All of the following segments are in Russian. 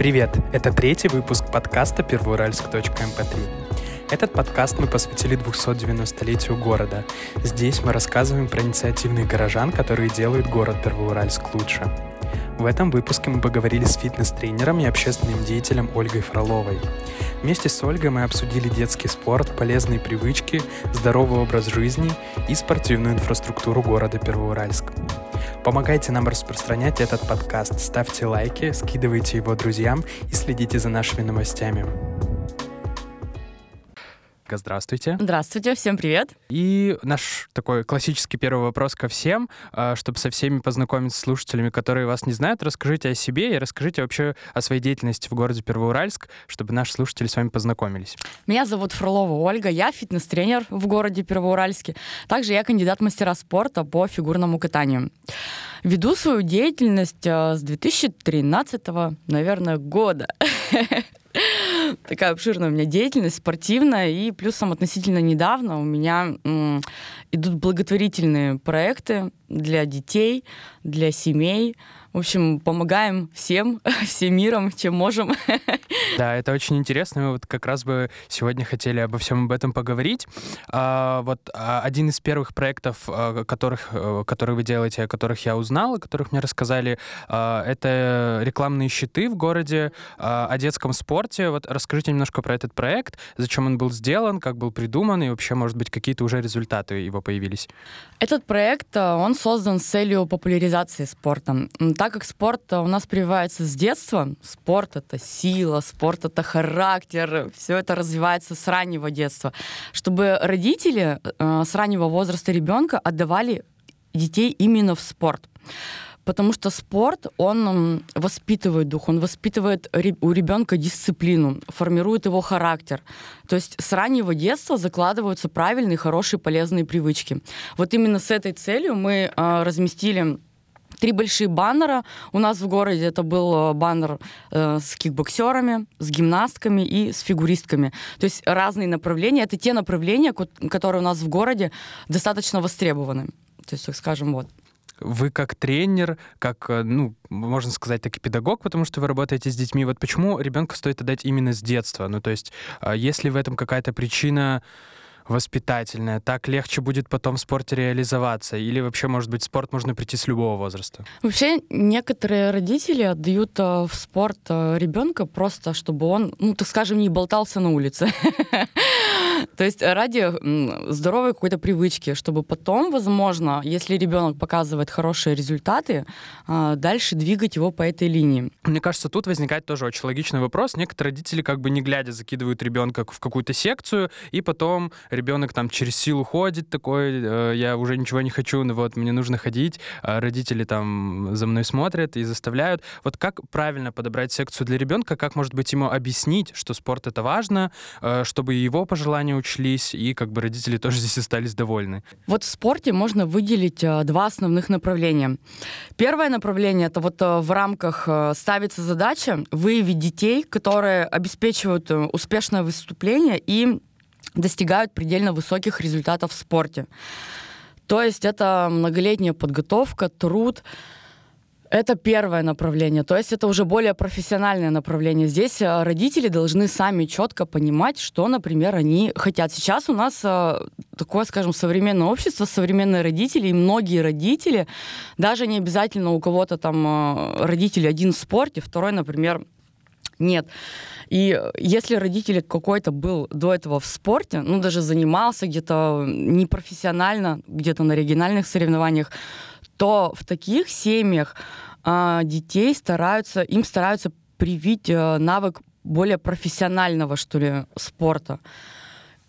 Привет! Это третий выпуск подкаста «Первоуральск.мп3». Этот подкаст мы посвятили 290-летию города. Здесь мы рассказываем про инициативных горожан, которые делают город Первоуральск лучше. В этом выпуске мы поговорили с фитнес-тренером и общественным деятелем Ольгой Фроловой. Вместе с Ольгой мы обсудили детский спорт, полезные привычки, здоровый образ жизни и спортивную инфраструктуру города Первоуральск. Помогайте нам распространять этот подкаст, ставьте лайки, скидывайте его друзьям и следите за нашими новостями. Здравствуйте. Здравствуйте, всем привет. И наш такой классический первый вопрос ко всем, а, чтобы со всеми познакомиться с слушателями, которые вас не знают, расскажите о себе и расскажите вообще о своей деятельности в городе Первоуральск, чтобы наши слушатели с вами познакомились. Меня зовут Фролова Ольга, я фитнес-тренер в городе Первоуральске. Также я кандидат мастера спорта по фигурному катанию. Веду свою деятельность а, с 2013, наверное, года. такая обширная у меня деятельность спортивная, и плюсом относительно недавно у меня м, идут благотворительные проекты для детей, для семей, в общем, помогаем всем, всем миром, чем можем. Да, это очень интересно. Мы вот как раз бы сегодня хотели обо всем об этом поговорить. А, вот а, один из первых проектов, а, которых, а, которые вы делаете, о которых я узнал, о которых мне рассказали, а, это рекламные щиты в городе а, о детском спорте. Вот расскажите немножко про этот проект, зачем он был сделан, как был придуман, и вообще, может быть, какие-то уже результаты его появились. Этот проект, он создан с целью популяризации спорта так как спорт у нас прививается с детства, спорт это сила, спорт это характер, все это развивается с раннего детства, чтобы родители э, с раннего возраста ребенка отдавали детей именно в спорт потому что спорт, он воспитывает дух, он воспитывает у ребенка дисциплину, формирует его характер. То есть с раннего детства закладываются правильные, хорошие, полезные привычки. Вот именно с этой целью мы э, разместили три большие баннера. У нас в городе это был э, баннер э, с кикбоксерами, с гимнастками и с фигуристками. То есть разные направления. Это те направления, которые у нас в городе достаточно востребованы. То есть, так скажем, вот вы как тренер, как, э, ну, можно сказать, так и педагог, потому что вы работаете с детьми. Вот почему ребенка стоит отдать именно с детства? Ну, то есть, а если в этом какая-то причина воспитательная, так легче будет потом в спорте реализоваться? Или вообще, может быть, в спорт можно прийти с любого возраста? Вообще, некоторые родители отдают э, в спорт э, ребенка просто, чтобы он, ну, так скажем, не болтался на улице. То есть ради здоровой какой-то привычки, чтобы потом, возможно, если ребенок показывает хорошие результаты, а, дальше двигать его по этой линии. Мне кажется, тут возникает тоже очень логичный вопрос. Некоторые родители как бы не глядя закидывают ребенка в какую-то секцию, и потом ребенок там через силу ходит такой, э, я уже ничего не хочу, но вот мне нужно ходить, а родители там за мной смотрят и заставляют. Вот как правильно подобрать секцию для ребенка, как, может быть, ему объяснить, что спорт это важно, э, чтобы его пожелания учлись, и как бы родители тоже здесь остались довольны. Вот в спорте можно выделить э, два основных направления. Первое направление — это вот в рамках ставится задача выявить детей, которые обеспечивают успешное выступление и достигают предельно высоких результатов в спорте. То есть это многолетняя подготовка, труд, это первое направление, то есть это уже более профессиональное направление. Здесь э, родители должны сами четко понимать, что, например, они хотят. Сейчас у нас э, такое, скажем, современное общество, современные родители, и многие родители, даже не обязательно у кого-то там э, родители один в спорте, второй, например, нет. И если родитель какой-то был до этого в спорте, ну, даже занимался где-то непрофессионально, где-то на региональных соревнованиях, то в таких семьях э, детей стараются, им стараются привить э, навык более профессионального, что ли, спорта.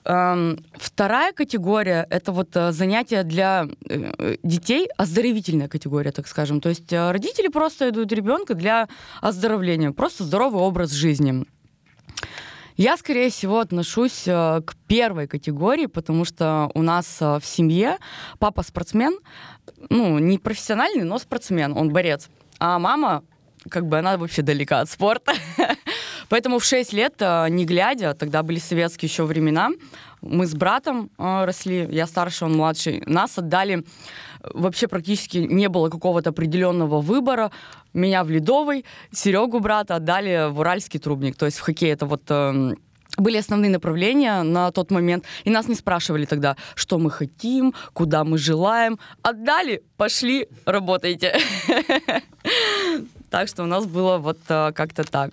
Эм, вторая категория — это вот э, занятия для э, детей, оздоровительная категория, так скажем. То есть э, родители просто идут ребенка для оздоровления, просто здоровый образ жизни. Я, скорее всего, отношусь к первой категории, потому что у нас в семье папа спортсмен, ну, не профессиональный, но спортсмен, он борец. А мама, как бы, она вообще далека от спорта. Поэтому в 6 лет, э, не глядя, тогда были советские еще времена, мы с братом э, росли, я старше, он младший, нас отдали, вообще практически не было какого-то определенного выбора. Меня в Ледовый, Серегу брата отдали в Уральский трубник. То есть в хоккей это вот э, были основные направления на тот момент, и нас не спрашивали тогда, что мы хотим, куда мы желаем. Отдали, пошли, работайте. Так что у нас было вот э, как-то так.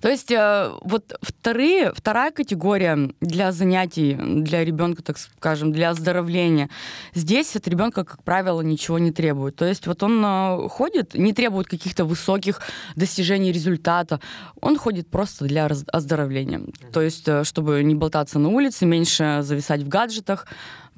То есть э, вот вторые, вторая категория для занятий для ребенка, так скажем, для оздоровления, здесь от ребенка, как правило, ничего не требует. То есть вот он э, ходит, не требует каких-то высоких достижений результата, он ходит просто для оздоровления. То есть э, чтобы не болтаться на улице, меньше зависать в гаджетах,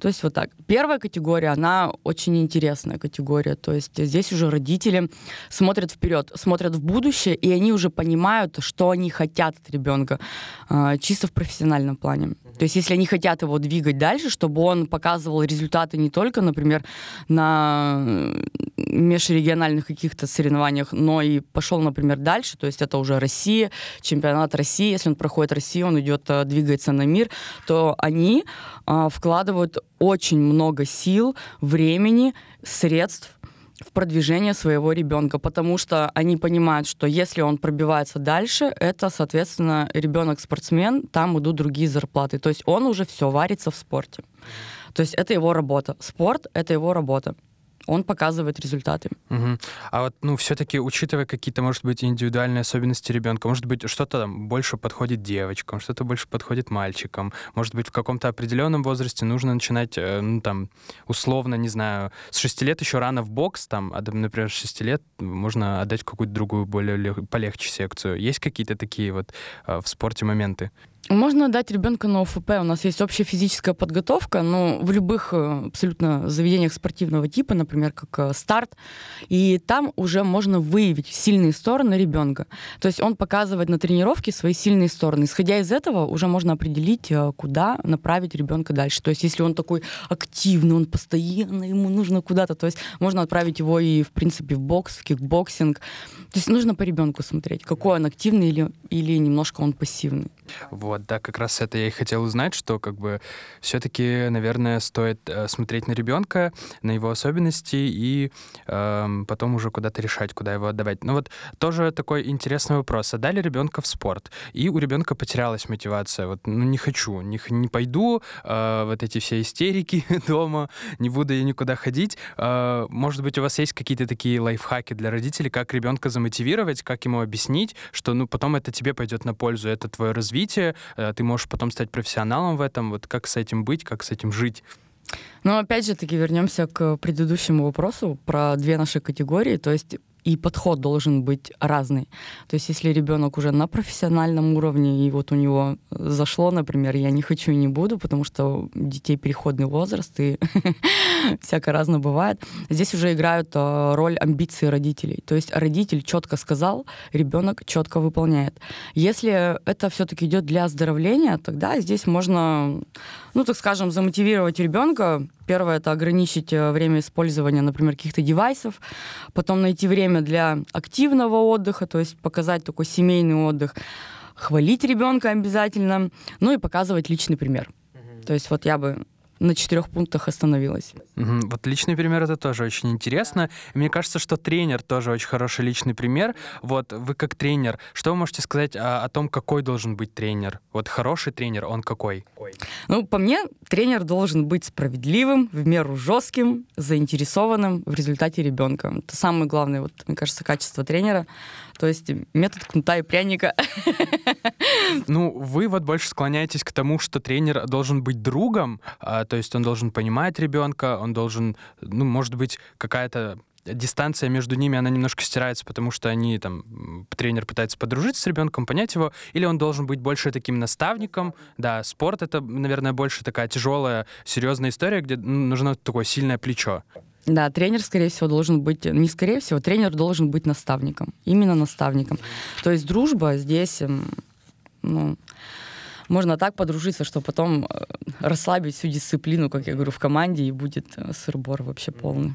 то есть вот так. Первая категория, она очень интересная категория. То есть здесь уже родители смотрят вперед, смотрят в будущее, и они уже понимают, что они хотят от ребенка а, чисто в профессиональном плане. То есть если они хотят его двигать дальше, чтобы он показывал результаты не только, например, на межрегиональных каких-то соревнованиях, но и пошел, например, дальше, то есть это уже Россия, чемпионат России, если он проходит Россию, он идет, э, двигается на мир, то они а, вкладывают очень много сил, времени, средств в продвижение своего ребенка, потому что они понимают, что если он пробивается дальше, это, соответственно, ребенок-спортсмен, там идут другие зарплаты. То есть он уже все варится в спорте. То есть это его работа. Спорт — это его работа он показывает результаты. Угу. А вот, ну, все-таки, учитывая какие-то, может быть, индивидуальные особенности ребенка, может быть, что-то там больше подходит девочкам, что-то больше подходит мальчикам, может быть, в каком-то определенном возрасте нужно начинать, э, ну, там, условно, не знаю, с 6 лет еще рано в бокс, там, а, например, с 6 лет можно отдать какую-то другую, более полегче секцию. Есть какие-то такие вот э, в спорте моменты? Можно дать ребенка на ОФП. У нас есть общая физическая подготовка, но в любых э, абсолютно заведениях спортивного типа, например, как э, старт, и там уже можно выявить сильные стороны ребенка. То есть он показывает на тренировке свои сильные стороны. Исходя из этого уже можно определить, э, куда направить ребенка дальше. То есть если он такой активный, он постоянно, ему нужно куда-то, то есть можно отправить его и, в принципе, в бокс, в кикбоксинг. То есть нужно по ребенку смотреть, какой он активный или, или немножко он пассивный. Вот, да, как раз это я и хотел узнать, что как бы все-таки, наверное, стоит э, смотреть на ребенка, на его особенности и э, потом уже куда-то решать, куда его отдавать. Ну вот тоже такой интересный вопрос. Отдали ребенка в спорт, и у ребенка потерялась мотивация. Вот, ну не хочу, не, не пойду, э, вот эти все истерики дома, не буду я никуда ходить. Э, может быть, у вас есть какие-то такие лайфхаки для родителей, как ребенка замотивировать, как ему объяснить, что ну потом это тебе пойдет на пользу, это твое развитие, развитие, э, ты можешь потом стать профессионалом в этом, вот как с этим быть, как с этим жить. Ну, опять же таки, вернемся к предыдущему вопросу про две наши категории. То есть и подход должен быть разный. То есть если ребенок уже на профессиональном уровне, и вот у него зашло, например, я не хочу и не буду, потому что у детей переходный возраст, и всякое разное бывает, здесь уже играют э, роль амбиции родителей. То есть родитель четко сказал, ребенок четко выполняет. Если это все-таки идет для оздоровления, тогда здесь можно, ну, так скажем, замотивировать ребенка Первое — это ограничить э, время использования, например, каких-то девайсов. Потом найти время для активного отдыха, то есть показать такой семейный отдых. Хвалить ребенка обязательно. Ну и показывать личный пример. Mm-hmm. То есть вот я бы на четырех пунктах остановилась. Угу. Вот личный пример это тоже очень интересно. Мне кажется, что тренер тоже очень хороший личный пример. Вот вы как тренер, что вы можете сказать о, о том, какой должен быть тренер? Вот хороший тренер, он какой? Ну, по мне, тренер должен быть справедливым, в меру жестким, заинтересованным в результате ребенка. Это самое главное, вот, мне кажется, качество тренера. То есть метод кнута и пряника. Ну, вы вот больше склоняетесь к тому, что тренер должен быть другом, а, то есть он должен понимать ребенка, он должен, ну, может быть, какая-то дистанция между ними, она немножко стирается, потому что они там, тренер пытается подружиться с ребенком, понять его, или он должен быть больше таким наставником. Да, спорт это, наверное, больше такая тяжелая, серьезная история, где нужно такое сильное плечо. Да, тренер, скорее всего, должен быть, не скорее всего, тренер должен быть наставником, именно наставником. То есть дружба здесь, ну, можно так подружиться, что потом э, расслабить всю дисциплину, как я говорю, в команде, и будет э, сырбор вообще полный.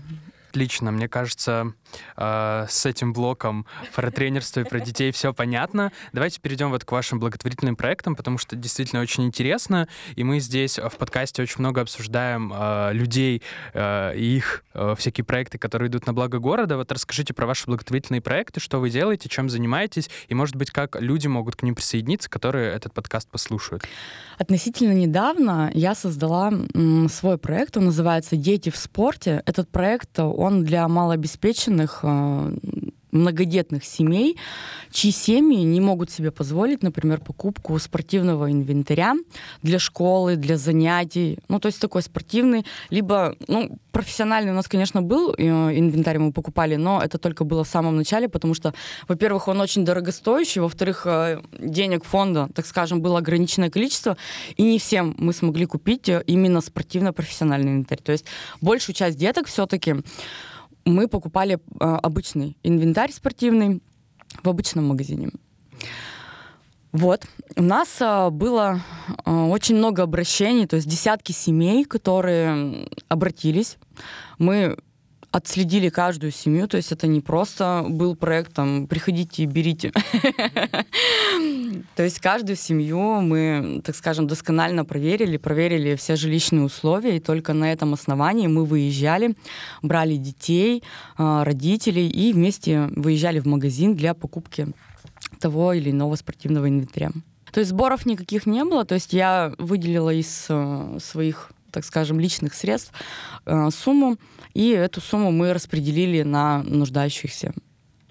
Отлично. Мне кажется, э, с этим блоком про тренерство и про детей все понятно. Давайте перейдем вот к вашим благотворительным проектам, потому что действительно очень интересно. И мы здесь в подкасте очень много обсуждаем э, людей э, их э, всякие проекты, которые идут на благо города. Вот расскажите про ваши благотворительные проекты, что вы делаете, чем занимаетесь, и, может быть, как люди могут к ним присоединиться, которые этот подкаст послушают. Относительно недавно я создала свой проект, он называется «Дети в спорте». Этот проект, он для малообеспеченных э, многодетных семей, чьи семьи не могут себе позволить, например, покупку спортивного инвентаря для школы, для занятий. Ну, то есть такой спортивный, либо, ну, профессиональный у нас, конечно, был э, инвентарь, мы покупали, но это только было в самом начале, потому что, во-первых, он очень дорогостоящий, во-вторых, э, денег фонда, так скажем, было ограниченное количество, и не всем мы смогли купить именно спортивно-профессиональный инвентарь. То есть большую часть деток все-таки мы покупали э, обычный инвентарь спортивный в обычном магазине. Вот. У нас э, было э, очень много обращений, то есть десятки семей, которые обратились. Мы отследили каждую семью, то есть это не просто был проект, там, приходите и берите. То есть каждую семью мы, так скажем, досконально проверили, проверили все жилищные условия, и только на этом основании мы выезжали, брали детей, а, родителей и вместе выезжали в магазин для покупки того или иного спортивного инвентаря. То есть сборов никаких не было, то есть я выделила из э, своих так скажем, личных средств э, сумму, и эту сумму мы распределили на нуждающихся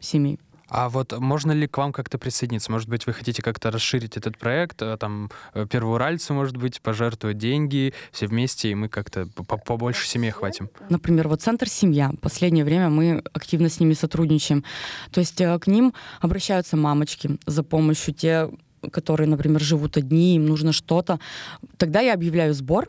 семей. А вот можно ли к вам как-то присоединиться? Может быть, вы хотите как-то расширить этот проект, э, там, э, первоуральцы, может быть, пожертвовать деньги, все вместе, и мы как-то побольше семей хватим? Например, вот Центр «Семья». Последнее время мы активно с ними сотрудничаем. То есть э, к ним обращаются мамочки за помощью, те, которые, например, живут одни, им нужно что-то. Тогда я объявляю сбор,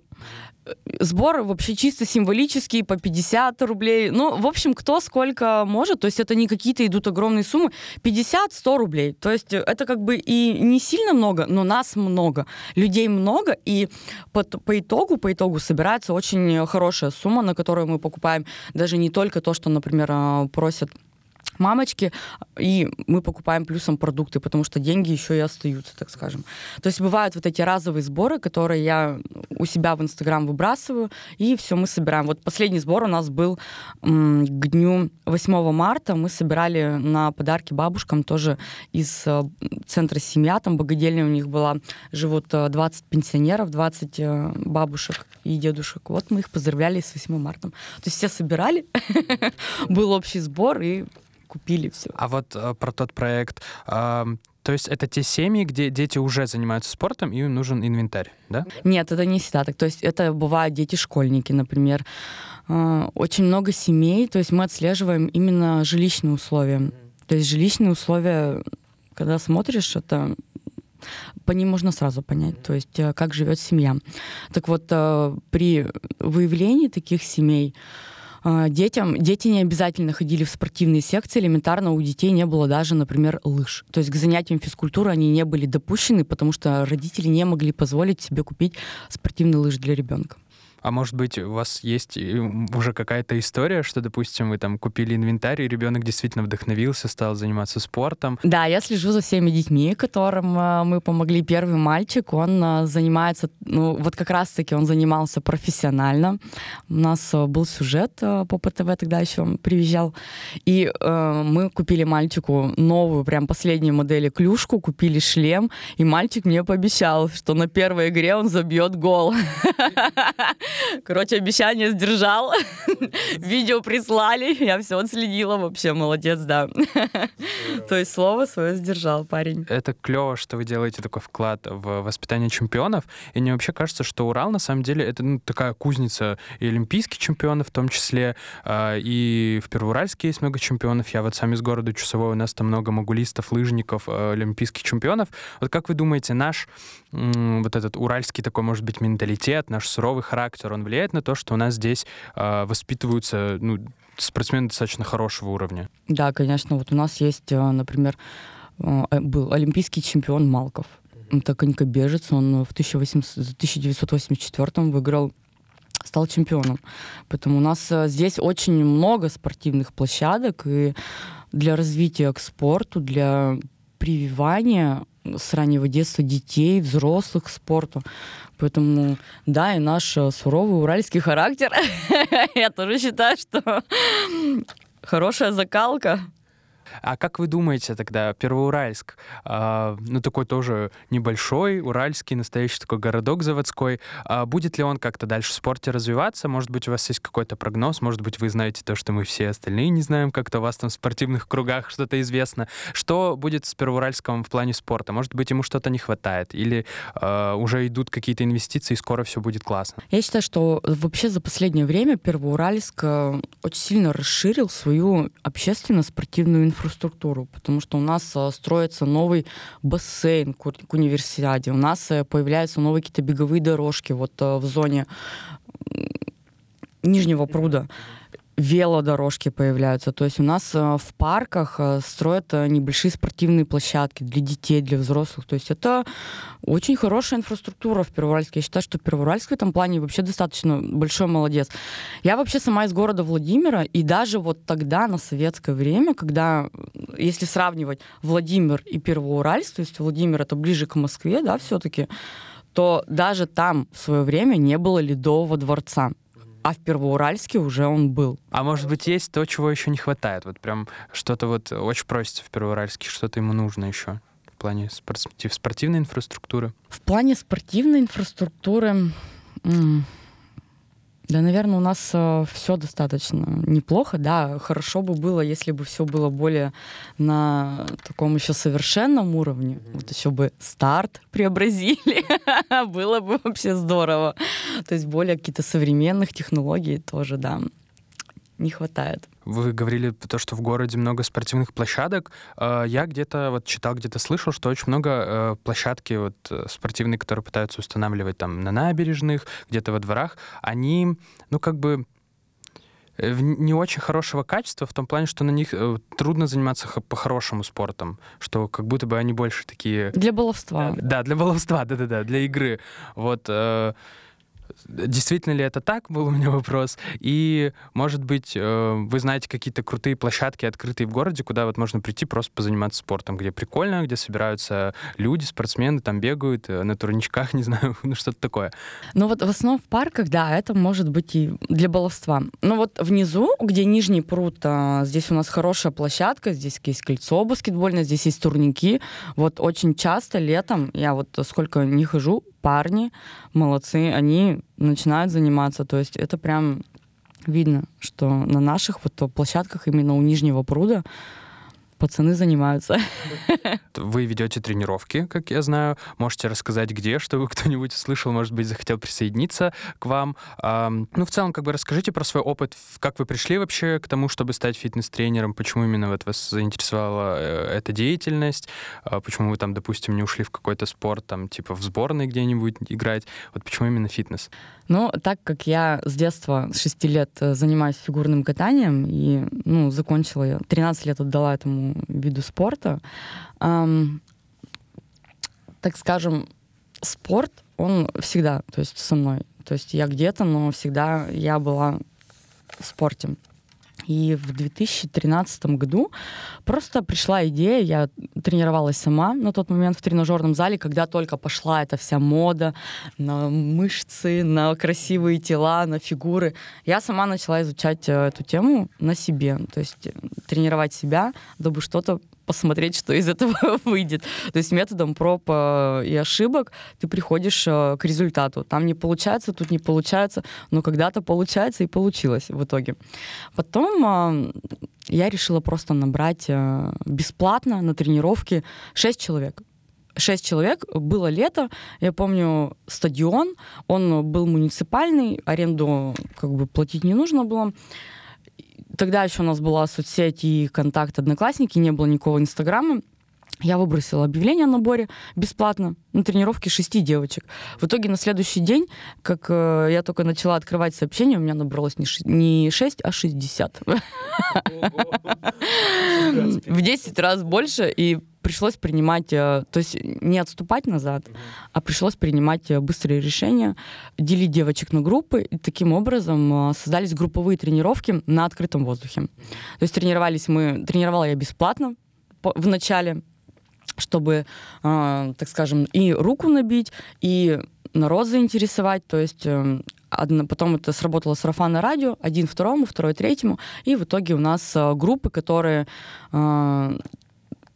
сбор вообще чисто символический, по 50 рублей. Ну, в общем, кто сколько может. То есть это не какие-то идут огромные суммы. 50-100 рублей. То есть это как бы и не сильно много, но нас много. Людей много, и по, по итогу, по итогу собирается очень хорошая сумма, на которую мы покупаем даже не только то, что, например, а, просят мамочки, и мы покупаем плюсом продукты, потому что деньги еще и остаются, так скажем. То есть бывают вот эти разовые сборы, которые я у себя в Инстаграм выбрасываю, и все мы собираем. Вот последний сбор у нас был к дню 8 марта, мы собирали на подарки бабушкам тоже из э, центра «Семья», там богадельня у них была, живут 20 э, пенсионеров, 20 э, бабушек и дедушек. Вот мы их поздравляли с 8 марта. То есть все собирали, был общий сбор, и купили все. А вот э, про тот проект. Э, то есть это те семьи, где дети уже занимаются спортом, и им нужен инвентарь, да? Нет, это не всегда так. То есть это бывают дети-школьники, например. Э, очень много семей, то есть мы отслеживаем именно жилищные условия. То есть жилищные условия, когда смотришь, это по ним можно сразу понять, то есть э, как живет семья. Так вот, э, при выявлении таких семей а, детям, дети не обязательно ходили в спортивные секции, элементарно у детей не было даже, например, лыж. То есть к занятиям физкультуры они не были допущены, потому что родители не могли позволить себе купить спортивные лыжи для ребенка. А может быть, у вас есть э, уже какая-то история, что, допустим, вы там купили инвентарь, и ребенок действительно вдохновился, стал заниматься спортом? Да, я слежу за всеми детьми, которым э, мы помогли. Первый мальчик, он э, занимается, ну, вот как раз-таки он занимался профессионально. У нас был сюжет по ПТВ, тогда еще приезжал. И э, мы купили мальчику новую, прям последнюю модели клюшку, купили шлем, и мальчик мне пообещал, что на первой игре он забьет гол. Короче, обещание сдержал. Видео прислали, я все отследила. Вообще молодец, да. То есть слово свое сдержал парень. Это клево, что вы делаете такой вклад в воспитание чемпионов. И мне вообще кажется, что Урал на самом деле это ну, такая кузница и олимпийских чемпионов в том числе, э, и в Первоуральске есть много чемпионов. Я вот сам из города Чусовой, у нас там много могулистов, лыжников, э, олимпийских чемпионов. Вот как вы думаете, наш вот этот уральский такой, может быть, менталитет, наш суровый характер, характер, он влияет на то, что у нас здесь э, воспитываются ну, спортсмены достаточно хорошего уровня? Да, конечно. Вот у нас есть, а, например, а, э, был олимпийский чемпион Малков. Это конькобежец. Он в 1984 выиграл стал чемпионом. Поэтому у нас здесь очень много спортивных площадок, и для развития к спорту, для прививания с раннего детства детей, взрослых к спорту. Поэтому, да, и наш э, суровый уральский характер, я тоже считаю, что хорошая закалка а как вы думаете тогда, Первоуральск, э, ну такой тоже небольшой, уральский, настоящий такой городок заводской, э, будет ли он как-то дальше в спорте развиваться? Может быть, у вас есть какой-то прогноз? Может быть, вы знаете то, что мы все остальные не знаем, как-то у вас там в спортивных кругах что-то известно. Что будет с Первоуральском в плане спорта? Может быть, ему что-то не хватает? Или э, уже идут какие-то инвестиции, и скоро все будет классно? Я считаю, что вообще за последнее время Первоуральск э, очень сильно расширил свою общественно-спортивную инфраструктуру инфраструктуру, потому что у нас э, строится новый бассейн к универсиаде, у нас э, появляются новые какие-то беговые дорожки вот э, в зоне Нижнего пруда велодорожки появляются. То есть у нас э, в парках э, строят э, небольшие спортивные площадки для детей, для взрослых. То есть это очень хорошая инфраструктура в Первоуральске. Я считаю, что Первоуральск в этом плане вообще достаточно большой молодец. Я вообще сама из города Владимира, и даже вот тогда, на советское время, когда, если сравнивать Владимир и Первоуральск, то есть Владимир это ближе к Москве, да, все-таки, то даже там в свое время не было ледового дворца а в Первоуральске уже он был. А может быть, есть то, чего еще не хватает? Вот прям что-то вот очень просится в Первоуральске, что-то ему нужно еще в плане спортив, спортивной инфраструктуры? В плане спортивной инфраструктуры... Да, наверное, у нас э, все достаточно неплохо. Да, хорошо бы было, если бы все было более на таком еще совершенном уровне. Mm-hmm. Вот еще бы старт преобразили. было бы вообще здорово. То есть более какие-то современных технологий тоже, да не хватает. Вы говорили то, что в городе много спортивных площадок. А, я где-то вот читал, где-то слышал, что очень много э, площадки вот э, спортивные, которые пытаются устанавливать там на набережных, где-то во дворах, они, ну как бы э, не очень хорошего качества в том плане, что на них трудно заниматься по-хорошему спортом, что как будто бы они больше такие... Для баловства. Да, для баловства, да-да-да, для игры. Вот Действительно ли это так, был у меня вопрос. И, может быть, э, вы знаете какие-то крутые площадки, открытые в городе, куда вот можно прийти просто позаниматься спортом, где прикольно, где собираются люди, спортсмены, там бегают э, на турничках, не знаю, ну что-то такое. Ну вот в основном в парках, да, это может быть и для баловства. Но вот внизу, где нижний пруд, а, здесь у нас хорошая площадка, здесь есть кольцо баскетбольное, здесь есть турники. Вот очень часто летом, я вот сколько не хожу, парни молодцы, они начинают заниматься. То есть это прям видно, что на наших вот площадках именно у Нижнего пруда пацаны занимаются. Вы ведете тренировки, как я знаю. Можете рассказать, где, чтобы кто-нибудь услышал, может быть, захотел присоединиться к вам. Ну, в целом, как бы расскажите про свой опыт, как вы пришли вообще к тому, чтобы стать фитнес-тренером, почему именно вот вас заинтересовала э, эта деятельность, а почему вы там, допустим, не ушли в какой-то спорт, там, типа в сборной где-нибудь играть, вот почему именно фитнес? Ну, так как я с детства, с 6 лет э, занимаюсь фигурным катанием и, ну, закончила я, 13 лет отдала этому виду спорта, эм, так скажем, спорт, он всегда, то есть со мной. То есть я где-то, но всегда я была в спорте. И в 2013 году просто пришла идея, я тренировалась сама на тот момент в тренажерном зале, когда только пошла эта вся мода на мышцы, на красивые тела, на фигуры. Я сама начала изучать э, эту тему на себе, то есть тренировать себя, дабы что-то посмотреть, что из этого выйдет. То есть методом проб э, и ошибок ты приходишь э, к результату. Там не получается, тут не получается, но когда-то получается и получилось в итоге. Потом э, я решила просто набрать бесплатно на тренировки 6 человек шесть человек. Было лето, я помню, стадион, он был муниципальный, аренду как бы платить не нужно было. Тогда еще у нас была соцсеть и контакт Одноклассники, не было никакого Инстаграма. Я выбросила объявление о наборе бесплатно на тренировке шести девочек. В итоге на следующий день, как э, я только начала открывать сообщения, у меня набралось не, ш... не 6, а 60. В 10 раз больше. И пришлось принимать, то есть не отступать назад, а пришлось принимать быстрые решения, делить девочек на группы, и таким образом создались групповые тренировки на открытом воздухе. То есть тренировались мы, тренировала я бесплатно в начале, чтобы, так скажем, и руку набить, и народ заинтересовать, то есть эм, одно, потом это сработало сарафанное радио, один второму, второй третьему, и в итоге у нас э, группы, которые э,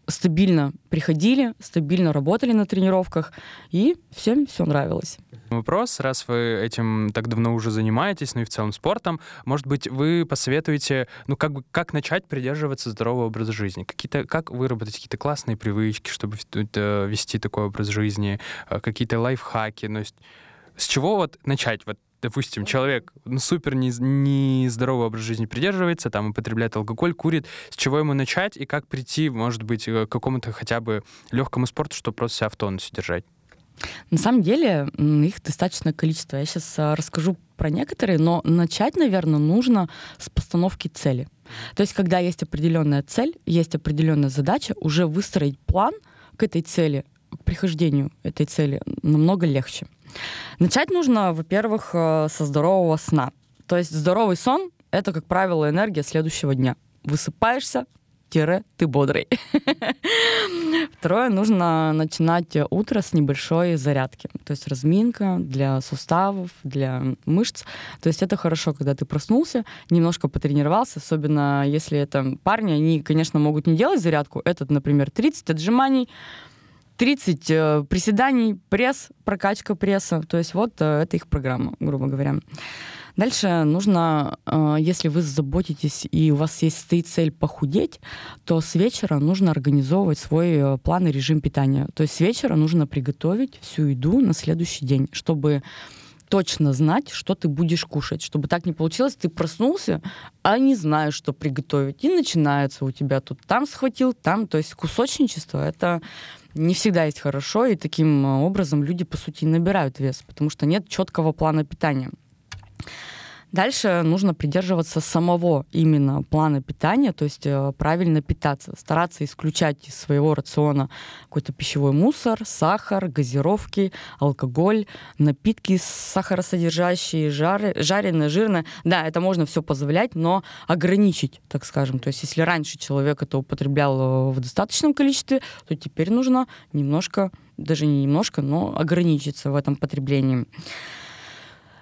стабильно приходили, стабильно работали на тренировках, и всем все нравилось. Вопрос, раз вы этим так давно уже занимаетесь, ну и в целом спортом, может быть, вы посоветуете, ну как бы, как начать придерживаться здорового образа жизни? Какие-то, как выработать какие-то классные привычки, чтобы вести такой образ жизни, э, какие-то лайфхаки, ну, с чего вот начать? Вот допустим, человек супер нездоровый не образ жизни придерживается, там употребляет алкоголь, курит, с чего ему начать и как прийти, может быть, э, к какому-то хотя бы легкому спорту, чтобы просто себя в тонусе держать? На самом деле их достаточное количество. Я сейчас э, расскажу про некоторые, но начать, наверное, нужно с постановки цели. То есть, когда есть определенная цель, есть определенная задача, уже выстроить план к этой цели, прихождению этой цели намного легче. Начать нужно, во-первых, э, со здорового сна. То есть здоровый сон — это, как правило, энергия следующего дня. Высыпаешься, тире ты бодрый. Второе, нужно начинать утро с небольшой зарядки. То есть разминка для суставов, для мышц. То есть это хорошо, когда ты проснулся, немножко потренировался, особенно если это парни, они, конечно, могут не делать зарядку. Этот, например, 30 отжиманий, 30 э, приседаний, пресс, прокачка пресса. То есть вот э, это их программа, грубо говоря. Дальше нужно, э, если вы заботитесь и у вас есть стоит цель похудеть, то с вечера нужно организовывать свой план и режим питания. То есть с вечера нужно приготовить всю еду на следующий день, чтобы точно знать, что ты будешь кушать, чтобы так не получилось, ты проснулся, а не знаешь, что приготовить. И начинается у тебя тут там схватил, там, то есть кусочничество — это не всегда есть хорошо, и таким э, образом люди, по сути, набирают вес, потому что нет четкого плана питания. Дальше нужно придерживаться самого именно плана питания, то есть э, правильно питаться, стараться исключать из своего рациона какой-то пищевой мусор, сахар, газировки, алкоголь, напитки сахаросодержащие, жары, жареное, жирное. Да, это можно все позволять, но ограничить, так скажем. То есть если раньше человек это употреблял э, в достаточном количестве, то теперь нужно немножко, даже не немножко, но ограничиться в этом потреблении.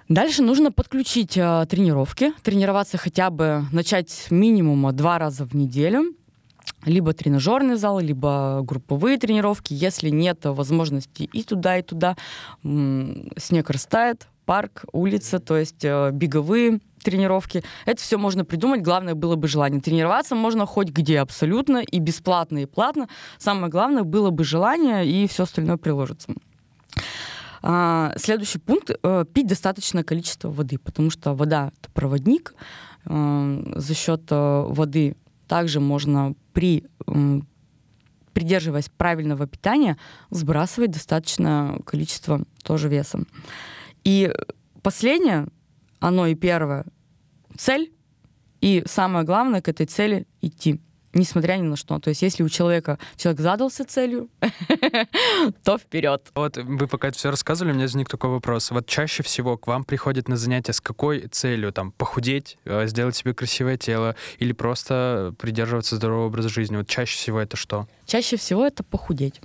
Дальше нужно подключить э, тренировки, тренироваться хотя бы, начать минимума два раза в неделю, либо тренажерный зал, либо групповые тренировки. Если нет возможности и туда, и туда, снег растает, парк, улица, то есть э, беговые тренировки. Это все можно придумать. Главное было бы желание. Тренироваться можно хоть где абсолютно, и бесплатно, и платно. Самое главное было бы желание, и все остальное приложится. А, следующий пункт э, пить достаточное количество воды, потому что вода это проводник. Э, за счет э, воды также можно при придерживаясь правильного питания, сбрасывать достаточное количество тоже веса. И последнее, оно и первое, цель, и самое главное к этой цели идти несмотря ни на что. То есть если у человека, человек задался целью, то вперед. Вот вы пока это все рассказывали, у меня возник такой вопрос. Вот чаще всего к вам приходят на занятия с какой целью? Там, похудеть, э, сделать себе красивое тело или просто придерживаться здорового образа жизни? Вот чаще всего это что? Чаще всего это похудеть.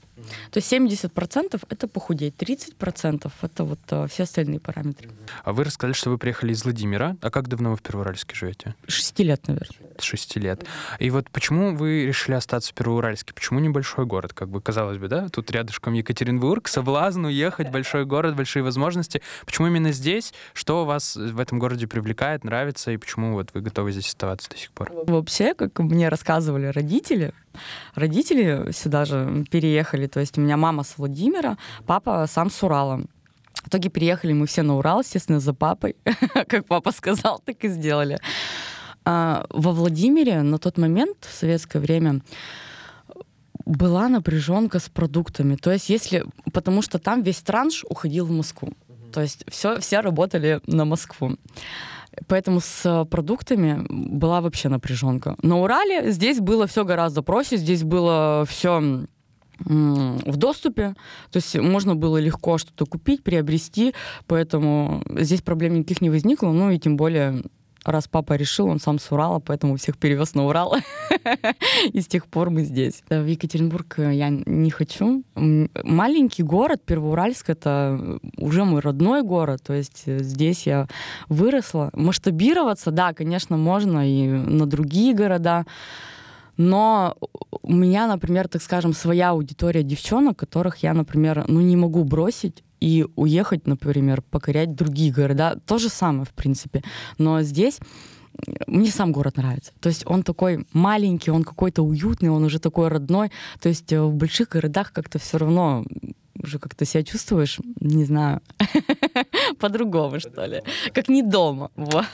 То есть 70% это похудеть, 30% это вот а, все остальные параметры. А вы рассказали, что вы приехали из Владимира. А как давно вы в Первоуральске живете? Шести лет, наверное. Шести лет. И вот почему вы решили остаться в Первоуральске? Почему небольшой город? Как бы казалось бы, да? Тут рядышком Екатеринбург, соблазн уехать, большой город, большие возможности. Почему именно здесь? Что вас в этом городе привлекает, нравится, и почему вот вы готовы здесь оставаться до сих пор? Вообще, как мне рассказывали родители, родители сюда же переехали. То есть у меня мама с Владимира, папа сам с Урала. В итоге переехали мы все на Урал, естественно, за папой. как папа сказал, так и сделали. А, во Владимире на тот момент, в советское время, была напряженка с продуктами. То есть если... Потому что там весь транш уходил в Москву. То есть все, все работали на Москву. Поэтому с продуктами была вообще напряженка. На Урале здесь было все гораздо проще, здесь было все в доступе, то есть можно было легко что-то купить, приобрести, поэтому здесь проблем никаких не возникло, ну и тем более раз папа решил, он сам с Урала, поэтому всех перевез на Урал. И с тех пор мы здесь. В Екатеринбург я не хочу. Маленький город, Первоуральск, это уже мой родной город, то есть здесь я выросла. Масштабироваться, да, конечно, можно и на другие города, но у меня, например, так скажем, своя аудитория девчонок, которых я, например, ну не могу бросить и уехать, например, покорять другие города. То же самое, в принципе. Но здесь мне сам город нравится. То есть он такой маленький, он какой-то уютный, он уже такой родной. То есть э, в больших городах как-то все равно уже как-то себя чувствуешь, не знаю, по-другому, что ли. Как не дома. Вот.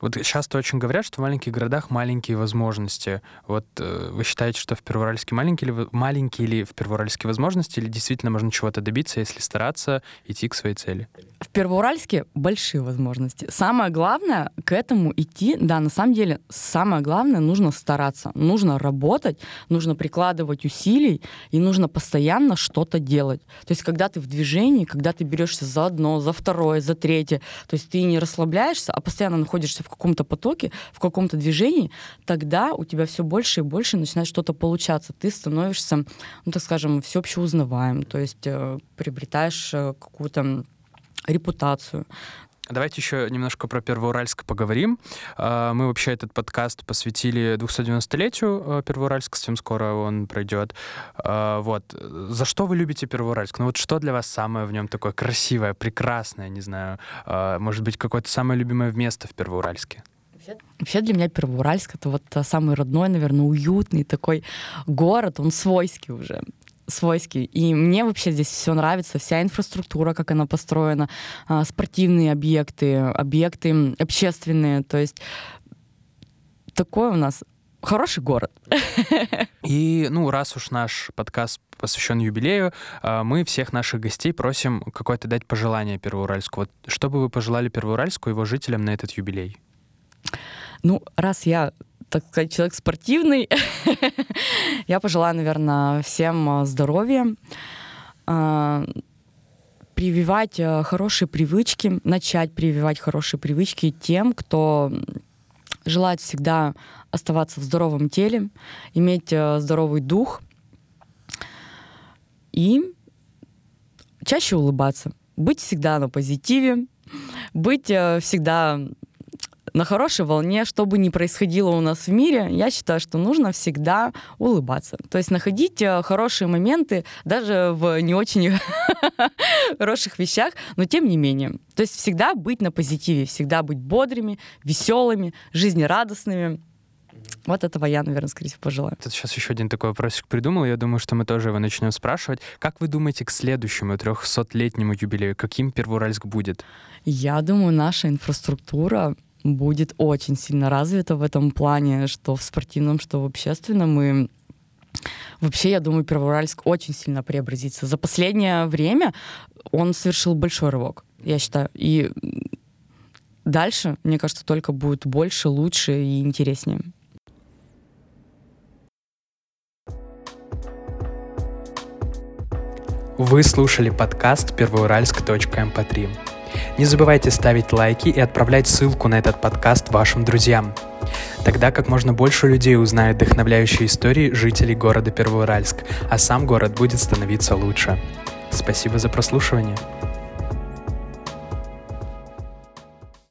Вот часто очень говорят, что в маленьких городах маленькие возможности. Вот э, вы считаете, что в Первоуральске маленькие, ли, маленькие ли в Первоуральске возможности, или действительно можно чего-то добиться, если стараться идти к своей цели? В Первоуральске большие возможности. Самое главное к этому идти, да, на самом деле, самое главное, нужно стараться, нужно работать, нужно прикладывать усилий, и нужно постоянно что-то делать. То есть, когда ты в движении, когда ты берешься за одно, за второе, за третье, то есть ты не расслабляешься, а постоянно находишься в каком-то потоке, в каком-то движении, тогда у тебя все больше и больше начинает что-то получаться. Ты становишься, ну так скажем, всеобщее узнаваем, то есть э, приобретаешь э, какую-то репутацию. Давайте еще немножко про Первоуральск поговорим. А, мы вообще этот подкаст посвятили 290-летию э, Первоуральска, совсем скоро он пройдет. А, вот. За что вы любите Первоуральск? Ну вот что для вас самое в нем такое красивое, прекрасное, не знаю, а, может быть, какое-то самое любимое место в Первоуральске? Вообще для меня Первоуральск это вот самый родной, наверное, уютный такой город, он свойский уже свойский. И мне вообще здесь все нравится, вся инфраструктура, как она построена, а, спортивные объекты, объекты общественные. То есть такой у нас хороший город. И, ну, раз уж наш подкаст посвящен юбилею, а, мы всех наших гостей просим какое-то дать пожелание Первоуральску. Вот что бы вы пожелали Первоуральску и его жителям на этот юбилей? Ну, раз я так сказать, человек спортивный. Я пожелаю, наверное, всем а, здоровья, а, прививать а, хорошие привычки, начать прививать хорошие привычки тем, кто желает всегда оставаться в здоровом теле, иметь здоровый дух и чаще улыбаться, быть всегда на позитиве, быть всегда на хорошей волне, что бы ни происходило у нас в мире, я считаю, что нужно всегда улыбаться. То есть находить э, хорошие моменты даже в не очень хороших вещах, но тем не менее. То есть всегда быть на позитиве, всегда быть бодрыми, веселыми, жизнерадостными. Вот этого я, наверное, скорее всего, пожелаю. Тут сейчас еще один такой вопросик придумал. Я думаю, что мы тоже его начнем спрашивать. Как вы думаете, к следующему 300-летнему юбилею, каким Первоуральск будет? Я думаю, наша инфраструктура будет очень сильно развита в этом плане, что в спортивном, что в общественном. И вообще, я думаю, Первоуральск очень сильно преобразится. За последнее время он совершил большой рывок, я считаю. И дальше, мне кажется, только будет больше, лучше и интереснее. Вы слушали подкаст первоуральск.мп3. Не забывайте ставить лайки и отправлять ссылку на этот подкаст вашим друзьям. Тогда как можно больше людей узнает вдохновляющие истории жителей города Первоуральск, а сам город будет становиться лучше. Спасибо за прослушивание.